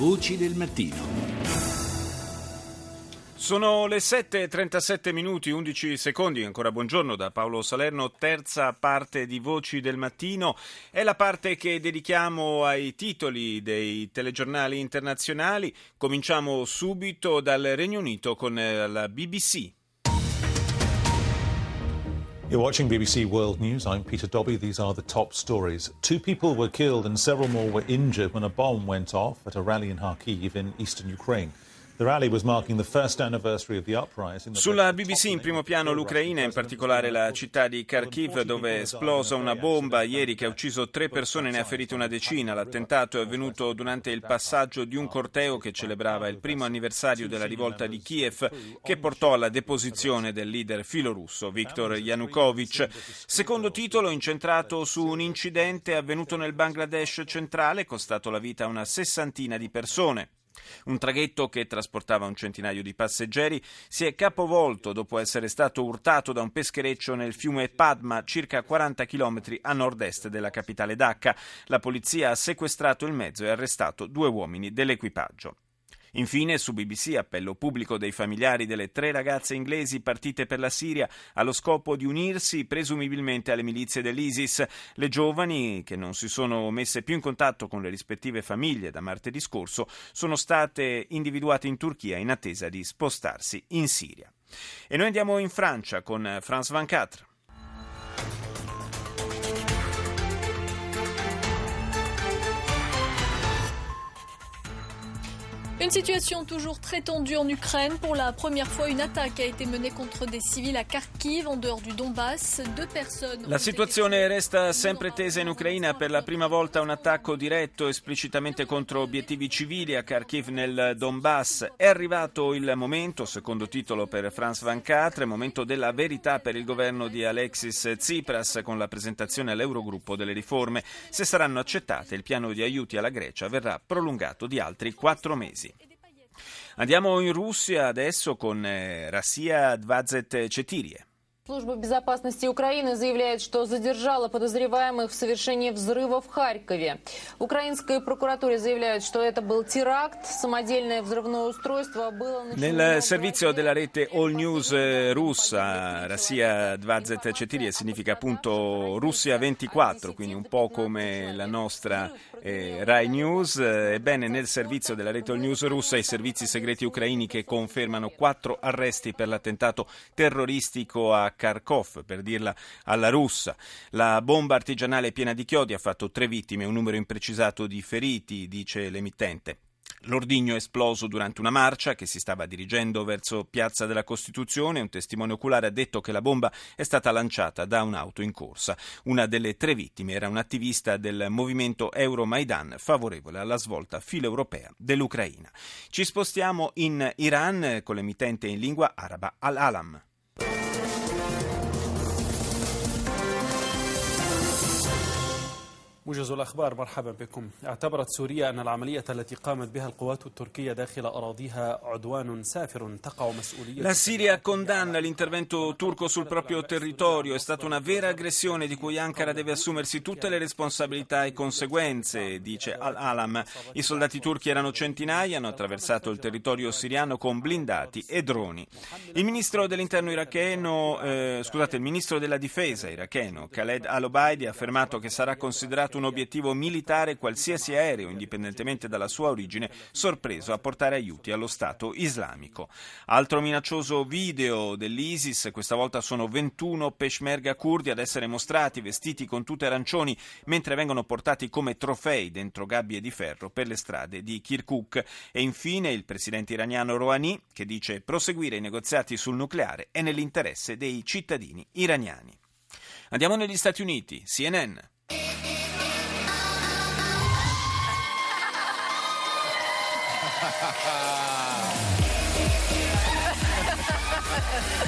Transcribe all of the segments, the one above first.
Voci del mattino. Sono le 7.37 minuti, 11 secondi, ancora buongiorno da Paolo Salerno, terza parte di Voci del Mattino, è la parte che dedichiamo ai titoli dei telegiornali internazionali, cominciamo subito dal Regno Unito con eh, la BBC. You're watching BBC World News. I'm Peter Dobby. These are the top stories. Two people were killed and several more were injured when a bomb went off at a rally in Kharkiv in eastern Ukraine. Sulla BBC in primo piano l'Ucraina, in particolare la città di Kharkiv dove è esplosa una bomba ieri che ha ucciso tre persone e ne ha ferite una decina. L'attentato è avvenuto durante il passaggio di un corteo che celebrava il primo anniversario della rivolta di Kiev che portò alla deposizione del leader filorusso Viktor Yanukovych. Secondo titolo incentrato su un incidente avvenuto nel Bangladesh centrale, costato la vita a una sessantina di persone. Un traghetto che trasportava un centinaio di passeggeri si è capovolto dopo essere stato urtato da un peschereccio nel fiume Padma, circa 40 km a nord-est della capitale Dhaka. La polizia ha sequestrato il mezzo e arrestato due uomini dell'equipaggio. Infine, su BBC, appello pubblico dei familiari delle tre ragazze inglesi partite per la Siria allo scopo di unirsi presumibilmente alle milizie dell'ISIS. Le giovani, che non si sono messe più in contatto con le rispettive famiglie da martedì scorso, sono state individuate in Turchia in attesa di spostarsi in Siria. E noi andiamo in Francia con France 24. Une situation toujours très tendue en Ukraine. Pour la première fois, une attaque a été menée contre des civils a Kharkiv, en dehors du Donbass. Deux personnes. La situazione resta sempre tesa in Ucraina. Per la prima volta un attacco diretto esplicitamente contro obiettivi civili a Kharkiv nel Donbass. È arrivato il momento, secondo titolo per France 24, momento della verità per il governo di Alexis Tsipras con la presentazione all'Eurogruppo delle riforme. Se saranno accettate, il piano di aiuti alla Grecia verrà prolungato di altri quattro mesi. Andiamo in Russia adesso con eh, Rassia Dvazet Cetirie. Служба безопасности Украины заявляет, что задержала подозреваемых в совершении взрыва в Харькове. Украинская прокуратура заявляет, что это был теракт, самодельное взрывное устройство было... Nel servizio della rete All News eh, russa, Russia 24 significa appunto Russia 24, quindi un po' come la nostra eh, Rai News. Ebbene, nel servizio della rete All News russa, i servizi segreti ucraini che confermano quattro arresti per l'attentato terroristico a Kharkov, per dirla alla russa. La bomba artigianale piena di chiodi ha fatto tre vittime e un numero imprecisato di feriti, dice l'emittente. L'ordigno è esploso durante una marcia che si stava dirigendo verso Piazza della Costituzione. Un testimone oculare ha detto che la bomba è stata lanciata da un'auto in corsa. Una delle tre vittime era un attivista del movimento Euromaidan favorevole alla svolta filo-europea dell'Ucraina. Ci spostiamo in Iran con l'emittente in lingua araba Al-Alam. موجز الأخبار مرحبا بكم اعتبرت سوريا أن العملية التي قامت بها القوات التركية داخل أراضيها عدوان سافر تقع مسؤولية La Siria condanna l'intervento turco sul proprio territorio, è stata una vera aggressione di cui Ankara deve assumersi tutte le responsabilità e conseguenze, dice Al-Alam. I soldati turchi erano centinaia, hanno attraversato il territorio siriano con blindati e droni. Il ministro dell'interno iracheno, eh, scusate, il ministro della difesa iracheno, Khaled al-Obaidi, ha affermato che sarà considerato un obiettivo militare qualsiasi aereo, indipendentemente dalla sua origine, sorpreso a portare aiuti allo Stato islamico. Altro minaccioso video dell'ISIS, questa volta sono 21 peshmerga kurdi ad essere mostrati vestiti con tute arancioni mentre vengono portati come trofei dentro gabbie di ferro per le strade di Kirkuk. E infine il presidente iraniano Rouhani che dice proseguire i negoziati sul nucleare è nell'interesse dei cittadini iraniani. Andiamo negli Stati Uniti, CNN. We're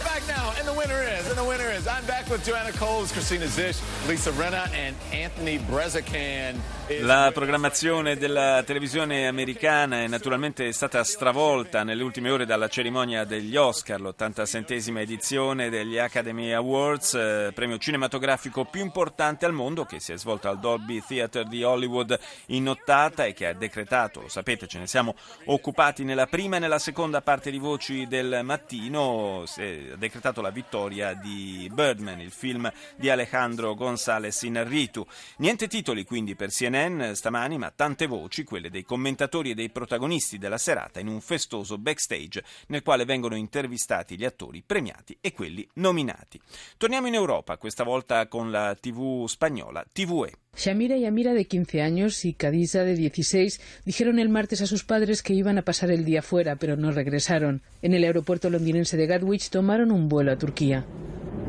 back now, and the winner is, and the winner is. I'm back with Joanna Coles, Christina Zish, Lisa Renna, and Anthony Brezican. La programmazione della televisione americana è naturalmente stata stravolta nelle ultime ore dalla cerimonia degli Oscar, l'87esima edizione degli Academy Awards, eh, premio cinematografico più importante al mondo che si è svolto al Dolby Theatre di Hollywood in nottata e che ha decretato, lo sapete, ce ne siamo occupati nella prima e nella seconda parte di voci del mattino, ha decretato la vittoria di Birdman, il film di Alejandro González Inarritu. Niente titoli quindi per CNN stamani, ma tante voci, quelle dei commentatori e dei protagonisti della serata, in un festoso backstage nel quale vengono intervistati gli attori premiati e quelli nominati. Torniamo in Europa, questa volta con la TV spagnola TVE. Shamira y Amira, de 15 años, y Cadiza, de 16, dijeron el martes a sus padres que iban a pasar el día fuera, pero no regresaron. En el aeropuerto londinense de Gatwick tomaron un vuelo a Turquía.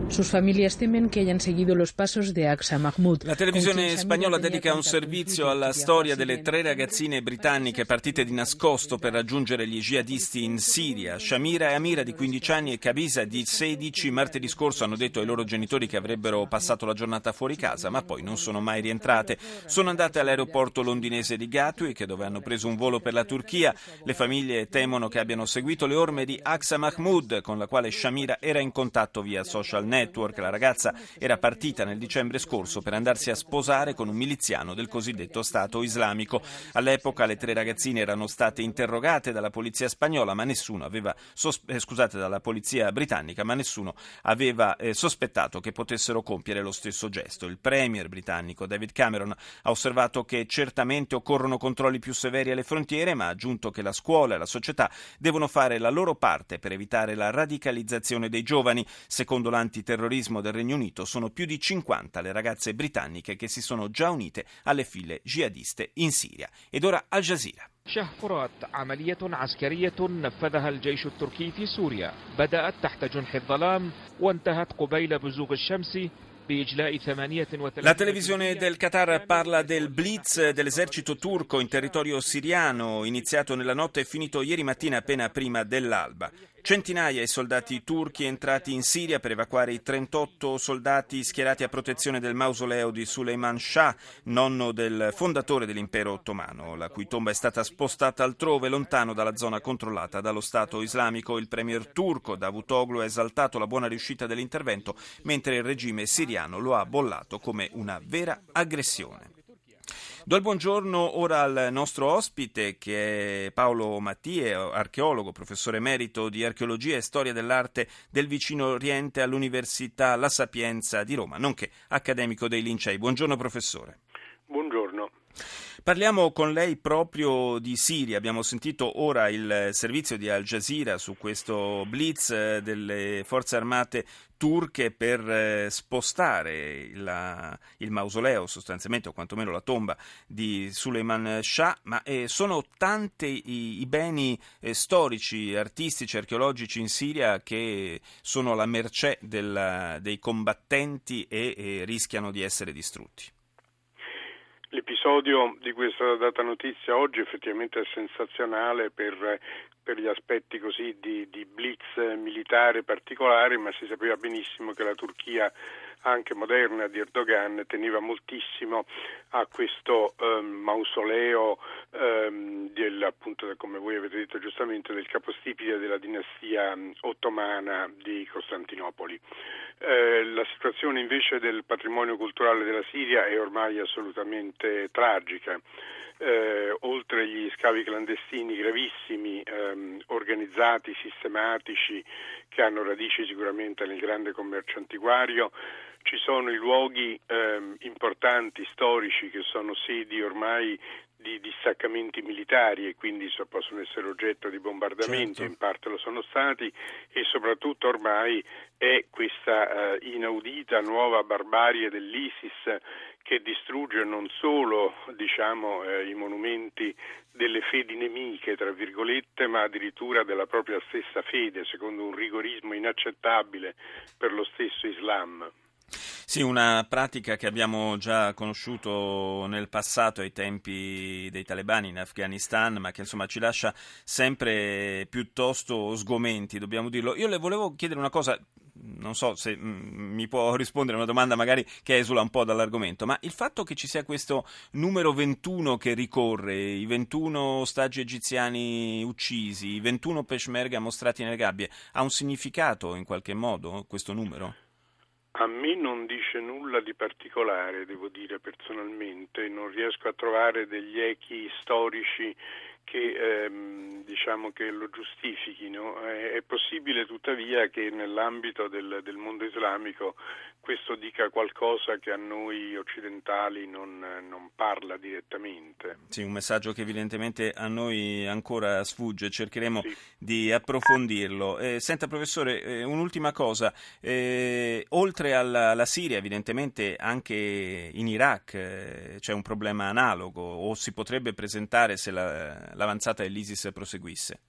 Sus familias temen che hayan seguito los pasos di Aksa Mahmoud. La televisione spagnola dedica un servizio alla storia delle tre ragazzine britanniche partite di nascosto per raggiungere gli jihadisti in Siria. Shamira e Amira di 15 anni e Kabisa di 16 martedì scorso hanno detto ai loro genitori che avrebbero passato la giornata fuori casa, ma poi non sono mai rientrate. Sono andate all'aeroporto londinese di Gatwick dove hanno preso un volo per la Turchia. Le famiglie temono che abbiano seguito le orme di Aksa Mahmoud con la quale Shamira era in contatto via social network Network. La ragazza era partita nel dicembre scorso per andarsi a sposare con un miliziano del cosiddetto Stato islamico. All'epoca le tre ragazzine erano state interrogate dalla polizia spagnola, ma nessuno aveva eh, scusate, dalla polizia britannica, ma nessuno aveva eh, sospettato che potessero compiere lo stesso gesto. Il premier britannico David Cameron ha osservato che certamente occorrono controlli più severi alle frontiere, ma ha aggiunto che la scuola e la società devono fare la loro parte per evitare la radicalizzazione dei giovani. Secondo l'anti antiterrorismo del Regno Unito sono più di 50 le ragazze britanniche che si sono già unite alle file jihadiste in Siria. Ed ora Al Jazeera. شهفرات عملية عسكرية نفذها الجيش التركي في سوريا بدأت تحت جنح الظلام وانتهت قبيل بزوغ الشمس la televisione del Qatar parla del blitz dell'esercito turco in territorio siriano, iniziato nella notte e finito ieri mattina appena prima dell'alba. Centinaia di soldati turchi entrati in Siria per evacuare i 38 soldati schierati a protezione del mausoleo di Suleiman Shah, nonno del fondatore dell'impero ottomano, la cui tomba è stata spostata altrove, lontano dalla zona controllata dallo Stato islamico. Il premier turco Davutoglu ha esaltato la buona riuscita dell'intervento, mentre il regime siriano lo ha bollato come una vera aggressione. Do il buongiorno ora al nostro ospite che è Paolo Mattie, archeologo, professore emerito di archeologia e storia dell'arte del vicino Oriente all'Università La Sapienza di Roma, nonché accademico dei Lincei. Buongiorno professore. Parliamo con lei proprio di Siria. Abbiamo sentito ora il servizio di Al Jazeera su questo blitz eh, delle forze armate turche per eh, spostare la, il mausoleo sostanzialmente o quantomeno la tomba di Suleiman Shah, ma eh, sono tanti i, i beni eh, storici, artistici, archeologici in Siria che sono alla mercé della, dei combattenti e, e rischiano di essere distrutti. L'episodio di questa data notizia oggi effettivamente è sensazionale per, per gli aspetti così di, di, blitz militare particolari, ma si sapeva benissimo che la Turchia anche moderna di Erdogan teneva moltissimo a questo um, mausoleo um, del, appunto, come voi avete detto giustamente, del capostipite della dinastia um, ottomana di Costantinopoli. Eh, la situazione invece del patrimonio culturale della Siria è ormai assolutamente tragica. Eh, oltre agli scavi clandestini gravissimi, ehm, organizzati, sistematici, che hanno radici sicuramente nel grande commercio antiquario, ci sono i luoghi ehm, importanti, storici, che sono sedi ormai di distaccamenti militari e quindi possono essere oggetto di bombardamenti, certo. in parte lo sono stati e soprattutto ormai è questa eh, inaudita nuova barbarie dell'ISIS che distrugge non solo diciamo, eh, i monumenti delle fedi nemiche, tra virgolette, ma addirittura della propria stessa fede, secondo un rigorismo inaccettabile per lo stesso Islam. Sì, una pratica che abbiamo già conosciuto nel passato ai tempi dei talebani in Afghanistan, ma che insomma ci lascia sempre piuttosto sgomenti, dobbiamo dirlo. Io le volevo chiedere una cosa, non so se mm, mi può rispondere una domanda magari che esula un po' dall'argomento, ma il fatto che ci sia questo numero 21 che ricorre, i 21 ostaggi egiziani uccisi, i 21 peshmerga mostrati nelle gabbie, ha un significato in qualche modo questo numero? A me non dice nulla di particolare, devo dire personalmente, non riesco a trovare degli echi storici che, ehm, diciamo che lo giustifichino. È possibile tuttavia che nell'ambito del, del, mondo islamico questo dica qualcosa che a noi occidentali non, non, parla direttamente. Sì, un messaggio che evidentemente a noi ancora sfugge, cercheremo sì. di approfondirlo. Eh, senta professore, eh, un'ultima cosa, eh, oltre alla, alla, Siria evidentemente anche in Iraq eh, c'è un problema analogo o si potrebbe presentare se la, l'avanzata dell'ISIS proseguisse?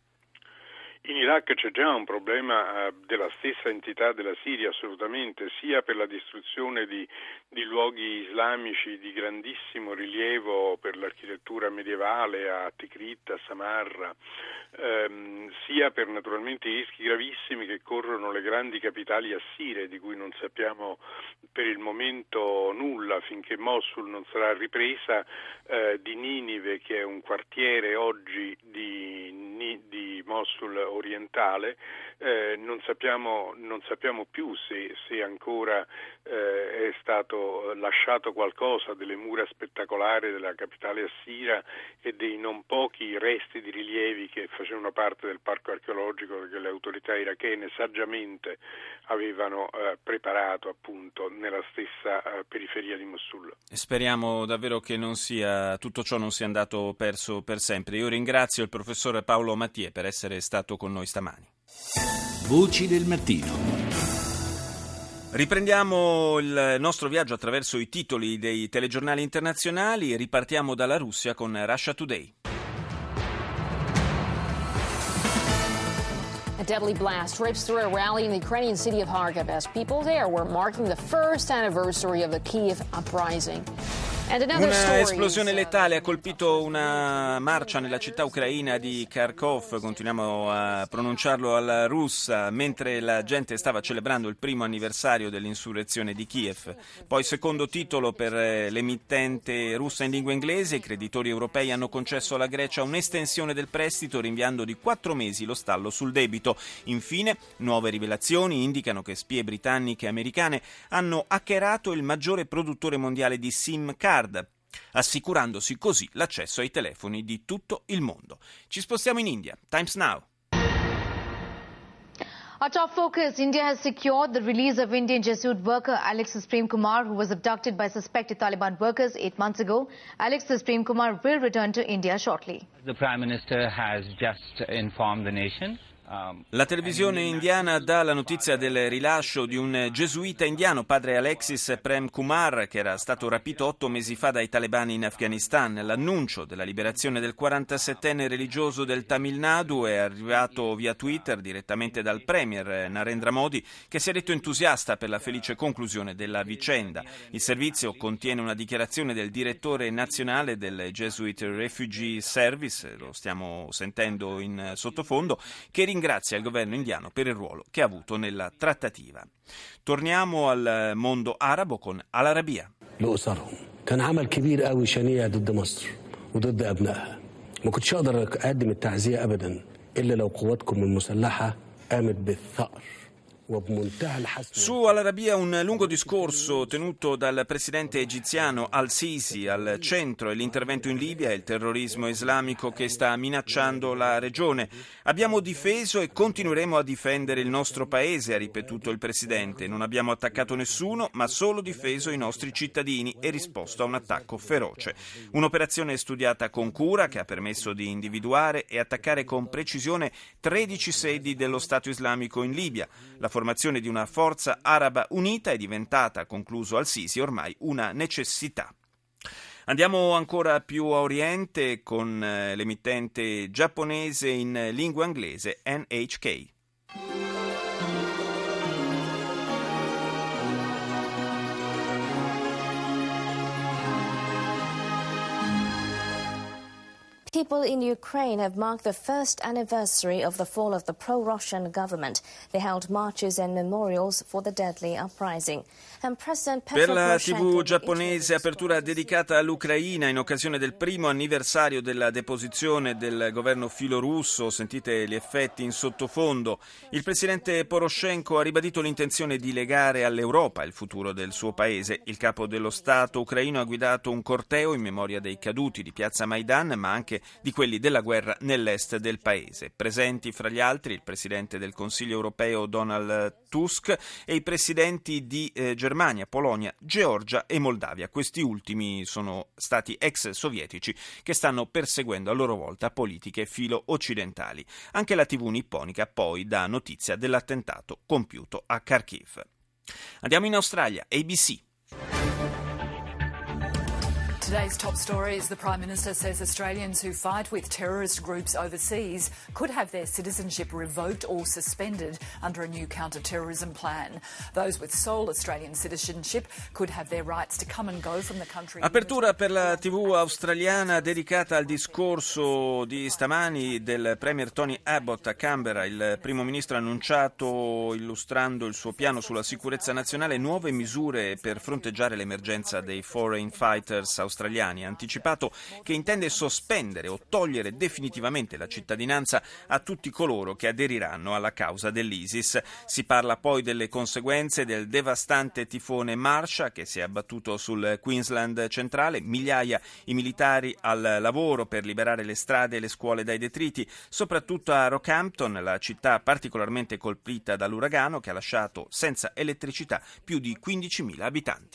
In Iraq c'è già un problema eh, della stessa entità della Siria, assolutamente, sia per la distruzione di, di luoghi islamici di grandissimo rilievo per l'architettura medievale a Tikrit, a Samarra, ehm, sia per naturalmente i rischi gravissimi che corrono le grandi capitali assire, di cui non sappiamo per il momento nulla finché Mosul non sarà ripresa, eh, di Ninive, che è un quartiere oggi di di Mosul orientale, eh, non, sappiamo, non, sappiamo, più se, se ancora eh, è stato lasciato qualcosa delle mura spettacolari della capitale assira e dei non pochi resti di rilievi che facevano parte del parco archeologico che le autorità irachene saggiamente avevano eh, preparato appunto nella stessa eh, periferia di Mosul. Speriamo davvero che sia, tutto ciò non sia andato perso per sempre. Io ringrazio il professore Paolo Mattie per essere stato con noi stamani. Voci del mattino. Riprendiamo il nostro viaggio attraverso i titoli dei telegiornali internazionali e ripartiamo dalla Russia con Russia Today. A deadly blast rips through a rally in the Ukrainian city of Kharkiv as people there were marking the first anniversary of the Kiev uprising. Una esplosione letale ha colpito una marcia nella città ucraina di Kharkov, continuiamo a pronunciarlo alla russa, mentre la gente stava celebrando il primo anniversario dell'insurrezione di Kiev. Poi secondo titolo per eh, l'emittente russa in lingua inglese, i creditori europei hanno concesso alla Grecia un'estensione del prestito rinviando di quattro mesi lo stallo sul debito. Infine, nuove rivelazioni indicano che spie britanniche e americane hanno hackerato il maggiore produttore mondiale di SIM card card assicurandosi così l'accesso ai telefoni di tutto il mondo. Ci spostiamo in India. Times Now. Our top focus, India has secured the release of Indian Jesuit worker Alexis Prem Kumar, who was abducted by suspected Taliban workers eight months ago. Alexis Prem Kumar will return to India shortly. The Prime Minister has just informed the nation la televisione indiana dà la notizia del rilascio di un gesuita indiano, padre Alexis Prem Kumar, che era stato rapito otto mesi fa dai talebani in Afghanistan. L'annuncio della liberazione del 47enne religioso del Tamil Nadu è arrivato via Twitter direttamente dal premier Narendra Modi, che si è detto entusiasta per la felice conclusione della vicenda. Il servizio contiene una dichiarazione del direttore nazionale del Jesuit Refugee Service, lo stiamo sentendo in sottofondo, che ringrazia il governo indiano per il ruolo che ha avuto nella trattativa. Torniamo al mondo arabo con Al Arabiya. كان ما كنتش أقدر أقدم التعزية أبدا إلا لو قواتكم المسلحة قامت بالثأر Su Al-Arabia un lungo discorso tenuto dal presidente egiziano Al-Sisi al centro e l'intervento in Libia e il terrorismo islamico che sta minacciando la regione. Abbiamo difeso e continueremo a difendere il nostro paese, ha ripetuto il presidente. Non abbiamo attaccato nessuno, ma solo difeso i nostri cittadini e risposto a un attacco feroce. Un'operazione studiata con cura che ha permesso di individuare e attaccare con precisione 13 sedi dello Stato islamico in Libia. La formazione di una forza araba unita è diventata, concluso al-Sisi, ormai una necessità. Andiamo ancora più a oriente con eh, l'emittente giapponese in lingua inglese NHK. People in Ukraine have marked the first anniversary of the fall of the pro Russian government. They held marches and memorials for the deadly uprising. Per la TV giapponese, apertura dedicata all'Ucraina in occasione del primo anniversario della deposizione del governo filorusso. Sentite gli effetti in sottofondo. Il presidente Poroshenko ha ribadito l'intenzione di legare all'Europa il futuro del suo paese. Il capo dello Stato ucraino ha guidato un corteo in memoria dei caduti di piazza Maidan, ma anche di quelli della guerra nell'est del paese. Presenti fra gli altri il presidente del Consiglio europeo Donald Tusk e i presidenti di eh, Germania, Polonia, Georgia e Moldavia. Questi ultimi sono stati ex sovietici che stanno perseguendo a loro volta politiche filo occidentali. Anche la TV nipponica poi dà notizia dell'attentato compiuto a Kharkiv. Andiamo in Australia, ABC. Today's top stories the Prime Minister says Australians who fight with terrorist groups overseas could have their citizenship revoked or suspended under a new counter terrorism plan. Those with sole Australian citizenship could have their rights to come and go from the country. Apertura per la TV australiana dedicata al discorso di stamani del Premier Tony Abbott a Canberra. Il primo ministro ha annunciato, illustrando il suo piano sulla sicurezza nazionale, nuove misure per fronteggiare l'emergenza dei foreign fighters australiani australiani ha anticipato che intende sospendere o togliere definitivamente la cittadinanza a tutti coloro che aderiranno alla causa dell'ISIS. Si parla poi delle conseguenze del devastante tifone Marsha che si è abbattuto sul Queensland centrale, migliaia i militari al lavoro per liberare le strade e le scuole dai detriti, soprattutto a Rockhampton, la città particolarmente colpita dall'uragano che ha lasciato senza elettricità più di 15.000 abitanti.